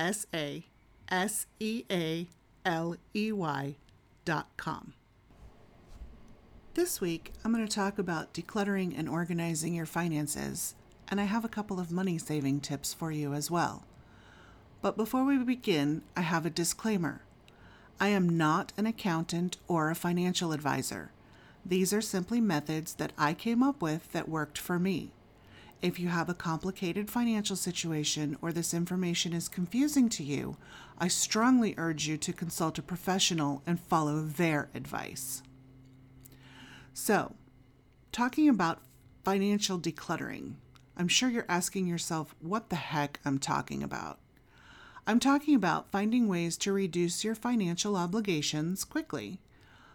S A S E A L E Y dot com. This week, I'm going to talk about decluttering and organizing your finances, and I have a couple of money saving tips for you as well. But before we begin, I have a disclaimer. I am not an accountant or a financial advisor. These are simply methods that I came up with that worked for me. If you have a complicated financial situation or this information is confusing to you, I strongly urge you to consult a professional and follow their advice. So, talking about financial decluttering, I'm sure you're asking yourself what the heck I'm talking about. I'm talking about finding ways to reduce your financial obligations quickly.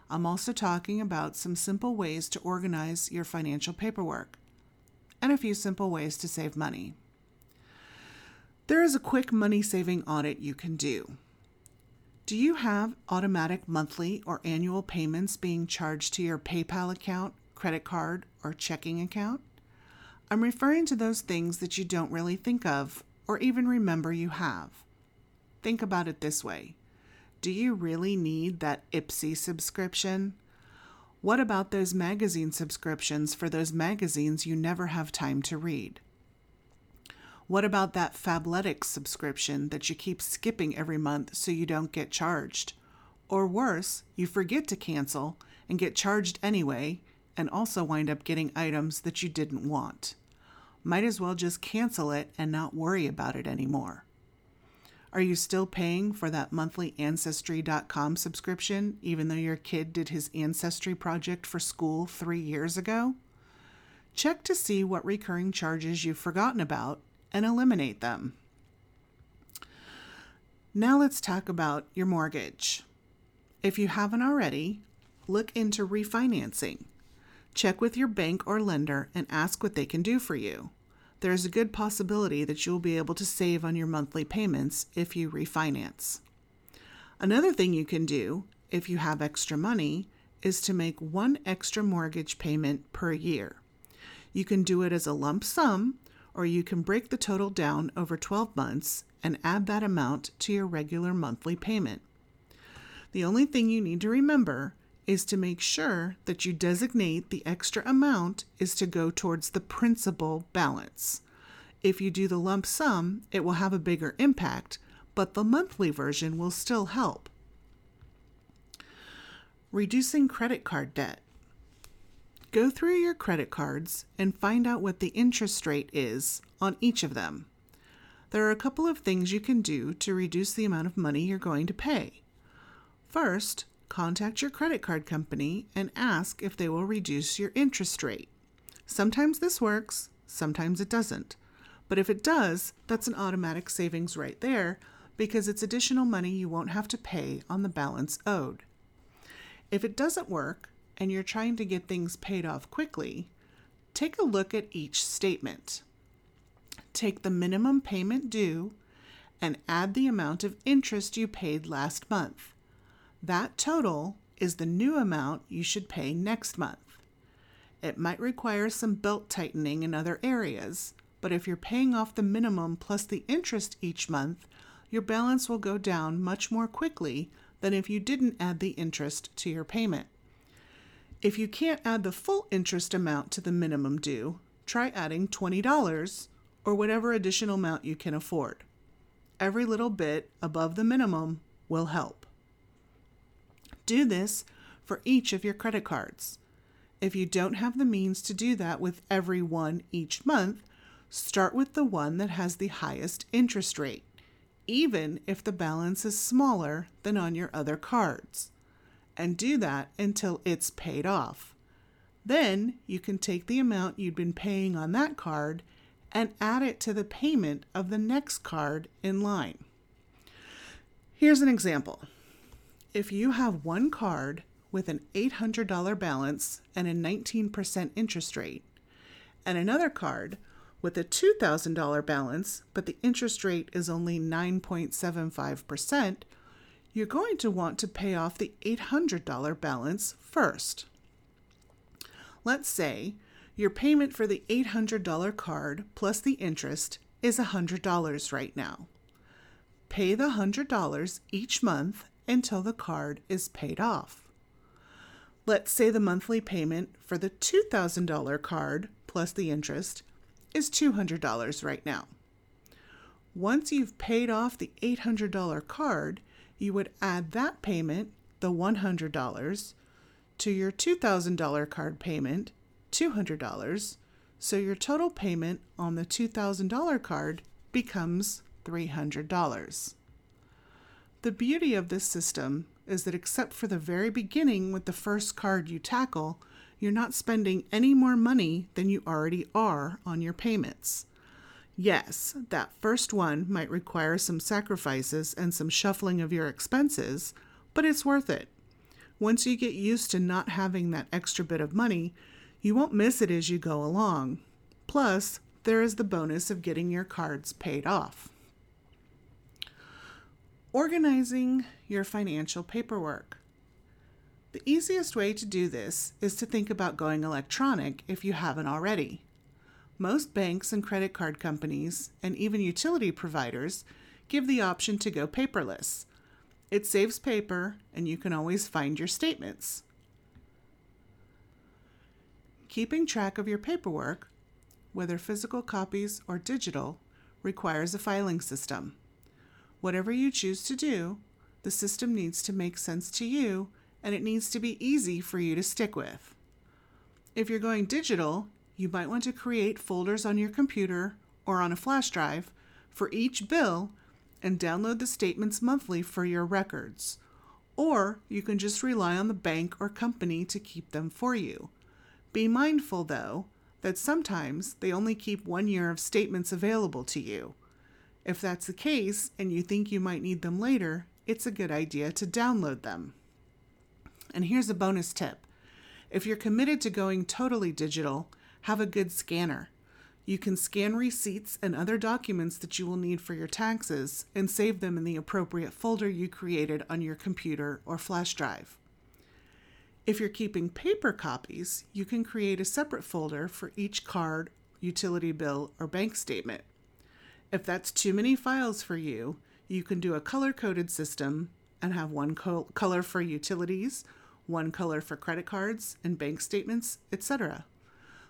I'm also talking about some simple ways to organize your financial paperwork and a few simple ways to save money. There is a quick money saving audit you can do. Do you have automatic monthly or annual payments being charged to your PayPal account, credit card, or checking account? I'm referring to those things that you don't really think of or even remember you have. Think about it this way Do you really need that Ipsy subscription? What about those magazine subscriptions for those magazines you never have time to read? What about that Fabletics subscription that you keep skipping every month so you don't get charged? Or worse, you forget to cancel and get charged anyway, and also wind up getting items that you didn't want. Might as well just cancel it and not worry about it anymore. Are you still paying for that monthly Ancestry.com subscription, even though your kid did his Ancestry project for school three years ago? Check to see what recurring charges you've forgotten about and eliminate them. Now let's talk about your mortgage. If you haven't already, look into refinancing. Check with your bank or lender and ask what they can do for you. There is a good possibility that you'll be able to save on your monthly payments if you refinance. Another thing you can do, if you have extra money, is to make one extra mortgage payment per year. You can do it as a lump sum or you can break the total down over 12 months and add that amount to your regular monthly payment. The only thing you need to remember is to make sure that you designate the extra amount is to go towards the principal balance. If you do the lump sum, it will have a bigger impact, but the monthly version will still help. Reducing credit card debt. Go through your credit cards and find out what the interest rate is on each of them. There are a couple of things you can do to reduce the amount of money you're going to pay. First, contact your credit card company and ask if they will reduce your interest rate. Sometimes this works, sometimes it doesn't. But if it does, that's an automatic savings right there because it's additional money you won't have to pay on the balance owed. If it doesn't work, and you're trying to get things paid off quickly, take a look at each statement. Take the minimum payment due and add the amount of interest you paid last month. That total is the new amount you should pay next month. It might require some belt tightening in other areas, but if you're paying off the minimum plus the interest each month, your balance will go down much more quickly than if you didn't add the interest to your payment. If you can't add the full interest amount to the minimum due, try adding $20 or whatever additional amount you can afford. Every little bit above the minimum will help. Do this for each of your credit cards. If you don't have the means to do that with every one each month, start with the one that has the highest interest rate, even if the balance is smaller than on your other cards and do that until it's paid off. Then you can take the amount you'd been paying on that card and add it to the payment of the next card in line. Here's an example. If you have one card with an $800 balance and a 19% interest rate, and another card with a $2,000 balance, but the interest rate is only 9.75%, you're going to want to pay off the $800 balance first. Let's say your payment for the $800 card plus the interest is $100 right now. Pay the $100 each month until the card is paid off. Let's say the monthly payment for the $2,000 card plus the interest is $200 right now. Once you've paid off the $800 card, you would add that payment, the $100, to your $2,000 card payment, $200, so your total payment on the $2,000 card becomes $300. The beauty of this system is that except for the very beginning with the first card you tackle, you're not spending any more money than you already are on your payments. Yes, that first one might require some sacrifices and some shuffling of your expenses, but it's worth it. Once you get used to not having that extra bit of money, you won't miss it as you go along. Plus, there is the bonus of getting your cards paid off. Organizing your financial paperwork. The easiest way to do this is to think about going electronic if you haven't already. Most banks and credit card companies, and even utility providers, give the option to go paperless. It saves paper, and you can always find your statements. Keeping track of your paperwork, whether physical copies or digital, requires a filing system. Whatever you choose to do, the system needs to make sense to you and it needs to be easy for you to stick with. If you're going digital, you might want to create folders on your computer or on a flash drive for each bill and download the statements monthly for your records. Or you can just rely on the bank or company to keep them for you. Be mindful, though, that sometimes they only keep one year of statements available to you. If that's the case and you think you might need them later, it's a good idea to download them. And here's a bonus tip if you're committed to going totally digital, have a good scanner. You can scan receipts and other documents that you will need for your taxes and save them in the appropriate folder you created on your computer or flash drive. If you're keeping paper copies, you can create a separate folder for each card, utility bill, or bank statement. If that's too many files for you, you can do a color coded system and have one co- color for utilities, one color for credit cards and bank statements, etc.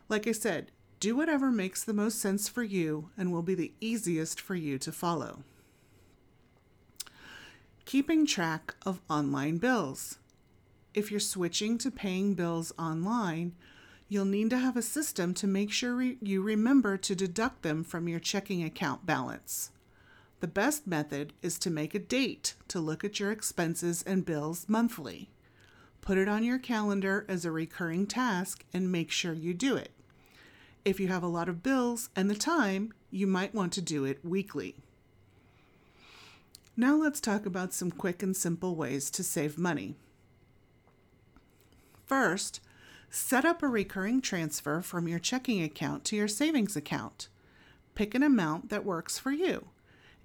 Like I said, do whatever makes the most sense for you and will be the easiest for you to follow. Keeping track of online bills. If you're switching to paying bills online, you'll need to have a system to make sure re- you remember to deduct them from your checking account balance. The best method is to make a date to look at your expenses and bills monthly. Put it on your calendar as a recurring task and make sure you do it. If you have a lot of bills and the time, you might want to do it weekly. Now let's talk about some quick and simple ways to save money. First, set up a recurring transfer from your checking account to your savings account. Pick an amount that works for you.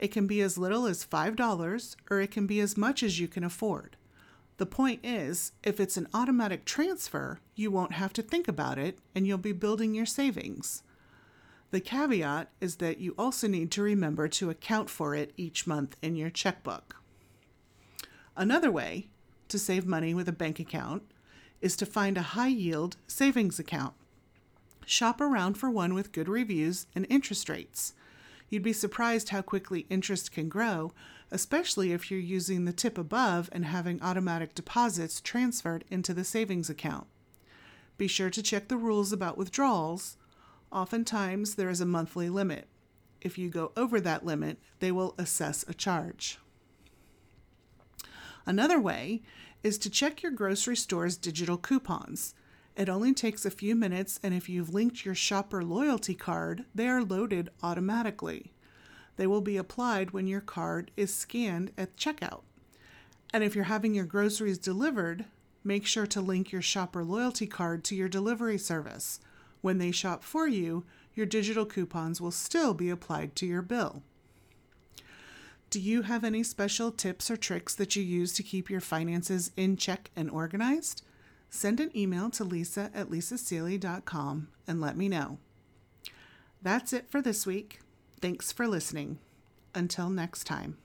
It can be as little as $5 or it can be as much as you can afford. The point is, if it's an automatic transfer, you won't have to think about it and you'll be building your savings. The caveat is that you also need to remember to account for it each month in your checkbook. Another way to save money with a bank account is to find a high yield savings account. Shop around for one with good reviews and interest rates. You'd be surprised how quickly interest can grow, especially if you're using the tip above and having automatic deposits transferred into the savings account. Be sure to check the rules about withdrawals. Oftentimes, there is a monthly limit. If you go over that limit, they will assess a charge. Another way is to check your grocery store's digital coupons. It only takes a few minutes, and if you've linked your shopper loyalty card, they are loaded automatically. They will be applied when your card is scanned at checkout. And if you're having your groceries delivered, make sure to link your shopper loyalty card to your delivery service. When they shop for you, your digital coupons will still be applied to your bill. Do you have any special tips or tricks that you use to keep your finances in check and organized? Send an email to lisa at lisasealey.com and let me know. That's it for this week. Thanks for listening. Until next time.